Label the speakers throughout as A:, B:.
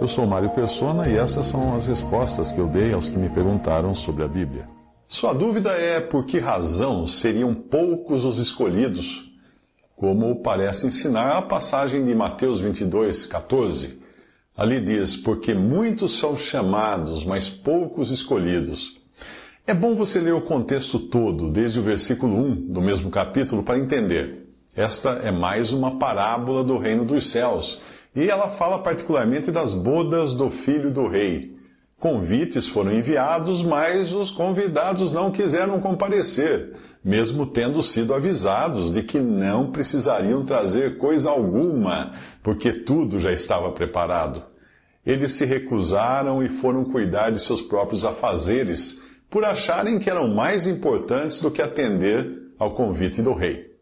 A: Eu sou Mário Persona e essas são as respostas que eu dei aos que me perguntaram sobre a Bíblia.
B: Sua dúvida é por que razão seriam poucos os escolhidos, como parece ensinar a passagem de Mateus 22, 14. Ali diz: Porque muitos são chamados, mas poucos escolhidos. É bom você ler o contexto todo, desde o versículo 1 do mesmo capítulo, para entender. Esta é mais uma parábola do reino dos céus, e ela fala particularmente das bodas do filho do rei. Convites foram enviados, mas os convidados não quiseram comparecer, mesmo tendo sido avisados de que não precisariam trazer coisa alguma, porque tudo já estava preparado. Eles se recusaram e foram cuidar de seus próprios afazeres, por acharem que eram mais importantes do que atender ao convite do rei.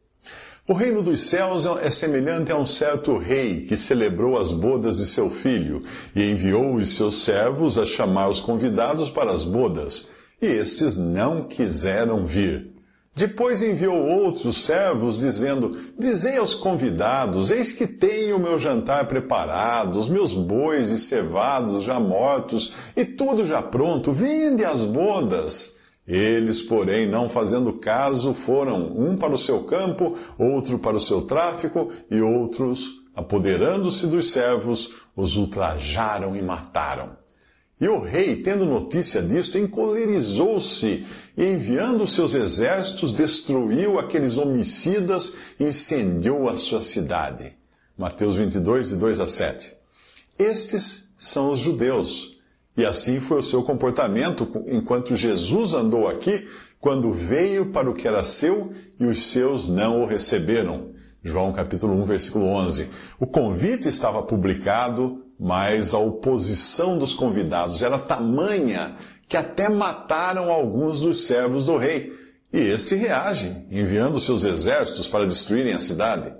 B: O reino dos céus é semelhante a um certo rei que celebrou as bodas de seu filho e enviou os seus servos a chamar os convidados para as bodas, e estes não quiseram vir. Depois enviou outros servos, dizendo: Dizei aos convidados: Eis que tenho o meu jantar preparado, os meus bois e cevados já mortos, e tudo já pronto, vinde às bodas. Eles, porém, não fazendo caso, foram um para o seu campo, outro para o seu tráfico, e outros, apoderando-se dos servos, os ultrajaram e mataram. E o rei, tendo notícia disto, encolerizou-se e, enviando seus exércitos, destruiu aqueles homicidas e incendiou a sua cidade. Mateus 22, de 2 a 7. Estes são os judeus. E assim foi o seu comportamento enquanto Jesus andou aqui, quando veio para o que era seu e os seus não o receberam. João capítulo 1, versículo 11. O convite estava publicado, mas a oposição dos convidados era tamanha que até mataram alguns dos servos do rei. E este reage, enviando seus exércitos para destruírem a cidade.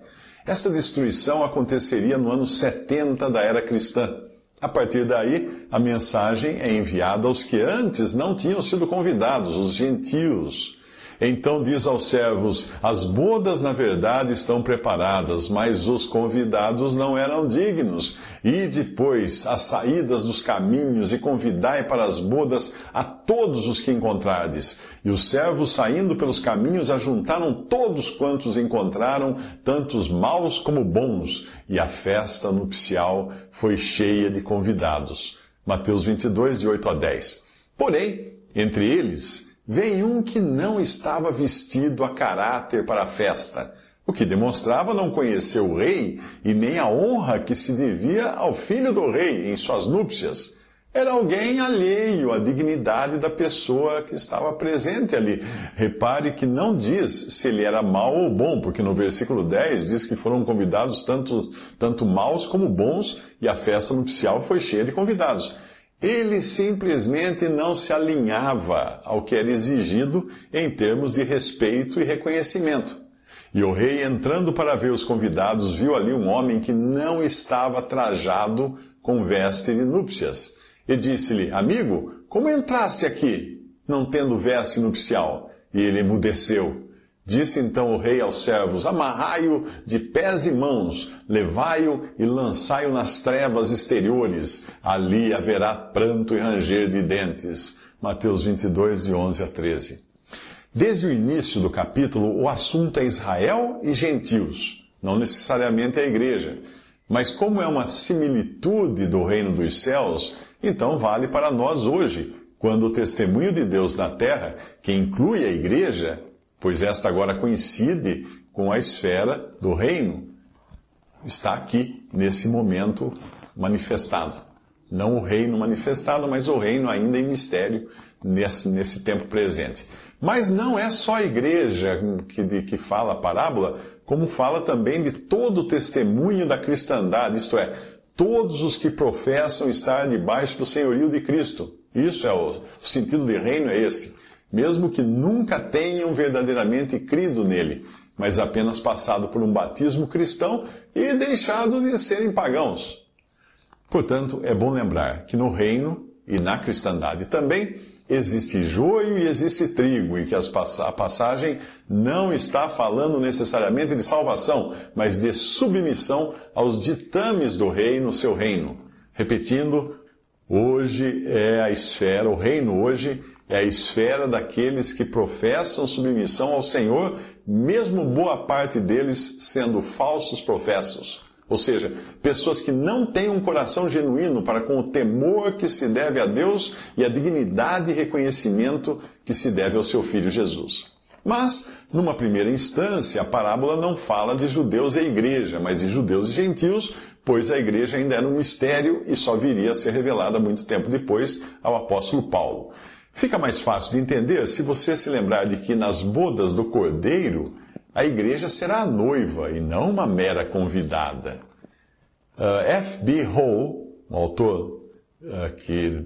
B: Essa destruição aconteceria no ano 70 da era cristã. A partir daí, a mensagem é enviada aos que antes não tinham sido convidados, os gentios. Então diz aos servos: As bodas, na verdade, estão preparadas, mas os convidados não eram dignos. E depois, as saídas dos caminhos, e convidai para as bodas a todos os que encontrardes. E os servos, saindo pelos caminhos, ajuntaram todos quantos encontraram, tantos maus como bons, e a festa nupcial foi cheia de convidados. Mateus 22, de 8 a 10. Porém, entre eles, Vem um que não estava vestido a caráter para a festa, o que demonstrava não conhecer o rei e nem a honra que se devia ao filho do rei em suas núpcias. Era alguém alheio à dignidade da pessoa que estava presente ali. Repare que não diz se ele era mau ou bom, porque no versículo 10 diz que foram convidados tanto, tanto maus como bons e a festa nupcial foi cheia de convidados. Ele simplesmente não se alinhava ao que era exigido em termos de respeito e reconhecimento. E o rei, entrando para ver os convidados, viu ali um homem que não estava trajado com veste de núpcias. E disse-lhe: Amigo, como entraste aqui, não tendo veste nupcial? E ele emudeceu. Disse então o rei aos servos: Amarrai-o de pés e mãos, levai-o e lançai-o nas trevas exteriores. Ali haverá pranto e ranger de dentes. Mateus 22, de 11 a 13. Desde o início do capítulo, o assunto é Israel e gentios, não necessariamente a igreja. Mas como é uma similitude do reino dos céus, então vale para nós hoje, quando o testemunho de Deus na terra, que inclui a igreja, pois esta agora coincide com a esfera do reino, está aqui, nesse momento manifestado. Não o reino manifestado, mas o reino ainda em mistério nesse, nesse tempo presente. Mas não é só a igreja que, de, que fala a parábola, como fala também de todo o testemunho da cristandade, isto é, todos os que professam estar debaixo do senhorio de Cristo. Isso é o, o sentido de reino é esse. Mesmo que nunca tenham verdadeiramente crido nele, mas apenas passado por um batismo cristão e deixado de serem pagãos. Portanto, é bom lembrar que no reino e na cristandade também existe joio e existe trigo, e que a passagem não está falando necessariamente de salvação, mas de submissão aos ditames do rei no seu reino. Repetindo, hoje é a esfera, o reino hoje é a esfera daqueles que professam submissão ao Senhor, mesmo boa parte deles sendo falsos professos. Ou seja, pessoas que não têm um coração genuíno para com o temor que se deve a Deus e a dignidade e reconhecimento que se deve ao seu Filho Jesus. Mas, numa primeira instância, a parábola não fala de judeus e igreja, mas de judeus e gentios, pois a igreja ainda era um mistério e só viria a ser revelada muito tempo depois ao apóstolo Paulo. Fica mais fácil de entender se você se lembrar de que nas bodas do cordeiro, a igreja será a noiva e não uma mera convidada. Uh, F.B. Hall, um autor uh, que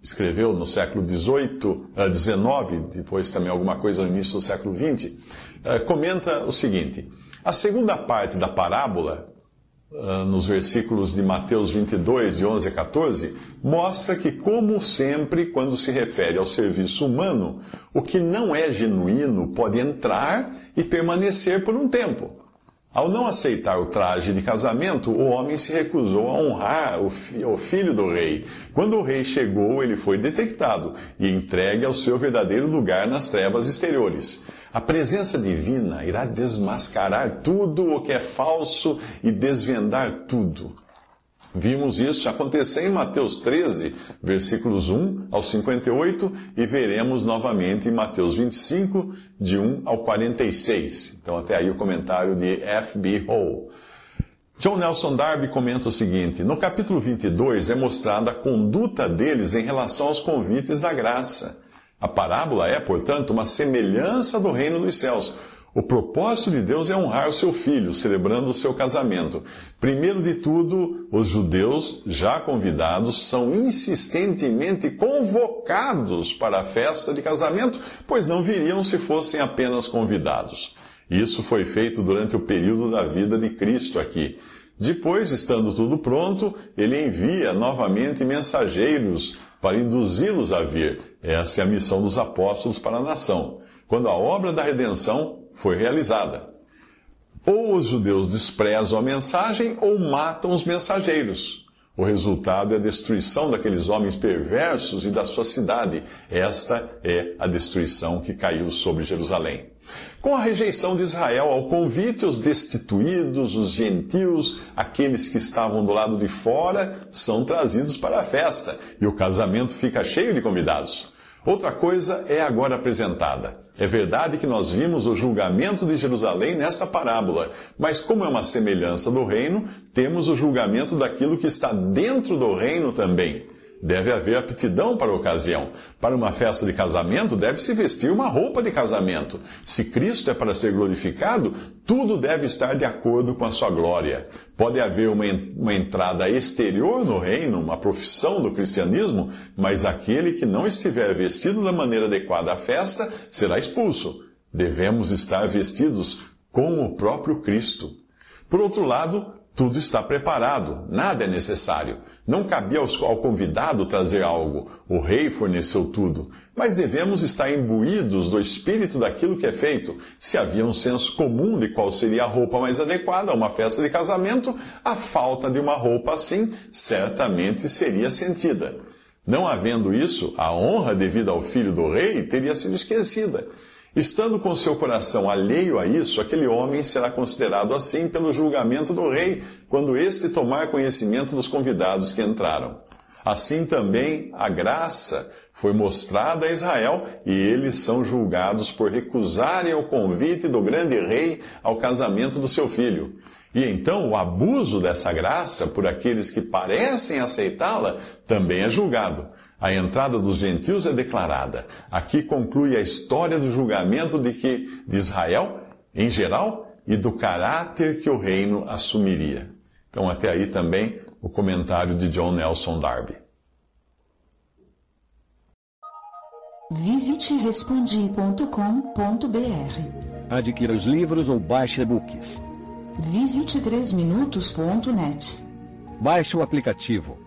B: escreveu no século XVIII, uh, XIX, depois também alguma coisa no início do século XX, uh, comenta o seguinte: a segunda parte da parábola ah, nos versículos de Mateus 22, de 11 a 14, mostra que, como sempre, quando se refere ao serviço humano, o que não é genuíno pode entrar e permanecer por um tempo. Ao não aceitar o traje de casamento, o homem se recusou a honrar o, fi o filho do rei. Quando o rei chegou, ele foi detectado e entregue ao seu verdadeiro lugar nas trevas exteriores. A presença divina irá desmascarar tudo o que é falso e desvendar tudo. Vimos isso acontecer em Mateus 13, versículos 1 ao 58, e veremos novamente em Mateus 25, de 1 ao 46. Então, até aí o comentário de F.B. Hall. John Nelson Darby comenta o seguinte: No capítulo 22 é mostrada a conduta deles em relação aos convites da graça. A parábola é, portanto, uma semelhança do reino dos céus. O propósito de Deus é honrar o seu filho, celebrando o seu casamento. Primeiro de tudo, os judeus, já convidados, são insistentemente convocados para a festa de casamento, pois não viriam se fossem apenas convidados. Isso foi feito durante o período da vida de Cristo aqui. Depois, estando tudo pronto, ele envia novamente mensageiros para induzi-los a vir. Essa é a missão dos apóstolos para a nação, quando a obra da redenção foi realizada. Ou os judeus desprezam a mensagem ou matam os mensageiros. O resultado é a destruição daqueles homens perversos e da sua cidade. Esta é a destruição que caiu sobre Jerusalém. Com a rejeição de Israel ao convite, os destituídos, os gentios, aqueles que estavam do lado de fora, são trazidos para a festa e o casamento fica cheio de convidados. Outra coisa é agora apresentada. É verdade que nós vimos o julgamento de Jerusalém nessa parábola, mas como é uma semelhança do reino, temos o julgamento daquilo que está dentro do reino também. Deve haver aptidão para a ocasião. Para uma festa de casamento, deve-se vestir uma roupa de casamento. Se Cristo é para ser glorificado, tudo deve estar de acordo com a sua glória. Pode haver uma, uma entrada exterior no reino, uma profissão do cristianismo, mas aquele que não estiver vestido da maneira adequada à festa será expulso. Devemos estar vestidos com o próprio Cristo. Por outro lado, tudo está preparado, nada é necessário. Não cabia ao convidado trazer algo, o rei forneceu tudo. Mas devemos estar imbuídos do espírito daquilo que é feito. Se havia um senso comum de qual seria a roupa mais adequada a uma festa de casamento, a falta de uma roupa assim certamente seria sentida. Não havendo isso, a honra devida ao filho do rei teria sido esquecida. Estando com seu coração alheio a isso, aquele homem será considerado assim pelo julgamento do rei, quando este tomar conhecimento dos convidados que entraram. Assim também a graça foi mostrada a Israel e eles são julgados por recusarem o convite do grande rei ao casamento do seu filho. E então o abuso dessa graça por aqueles que parecem aceitá-la também é julgado. A entrada dos gentios é declarada. Aqui conclui a história do julgamento de que de Israel, em geral, e do caráter que o reino assumiria. Então até aí também o comentário de John Nelson Darby.
C: Visite respondi.com.br.
D: Adquira os livros ou baixe e-books.
C: Visite 3minutos.net.
D: Baixe o aplicativo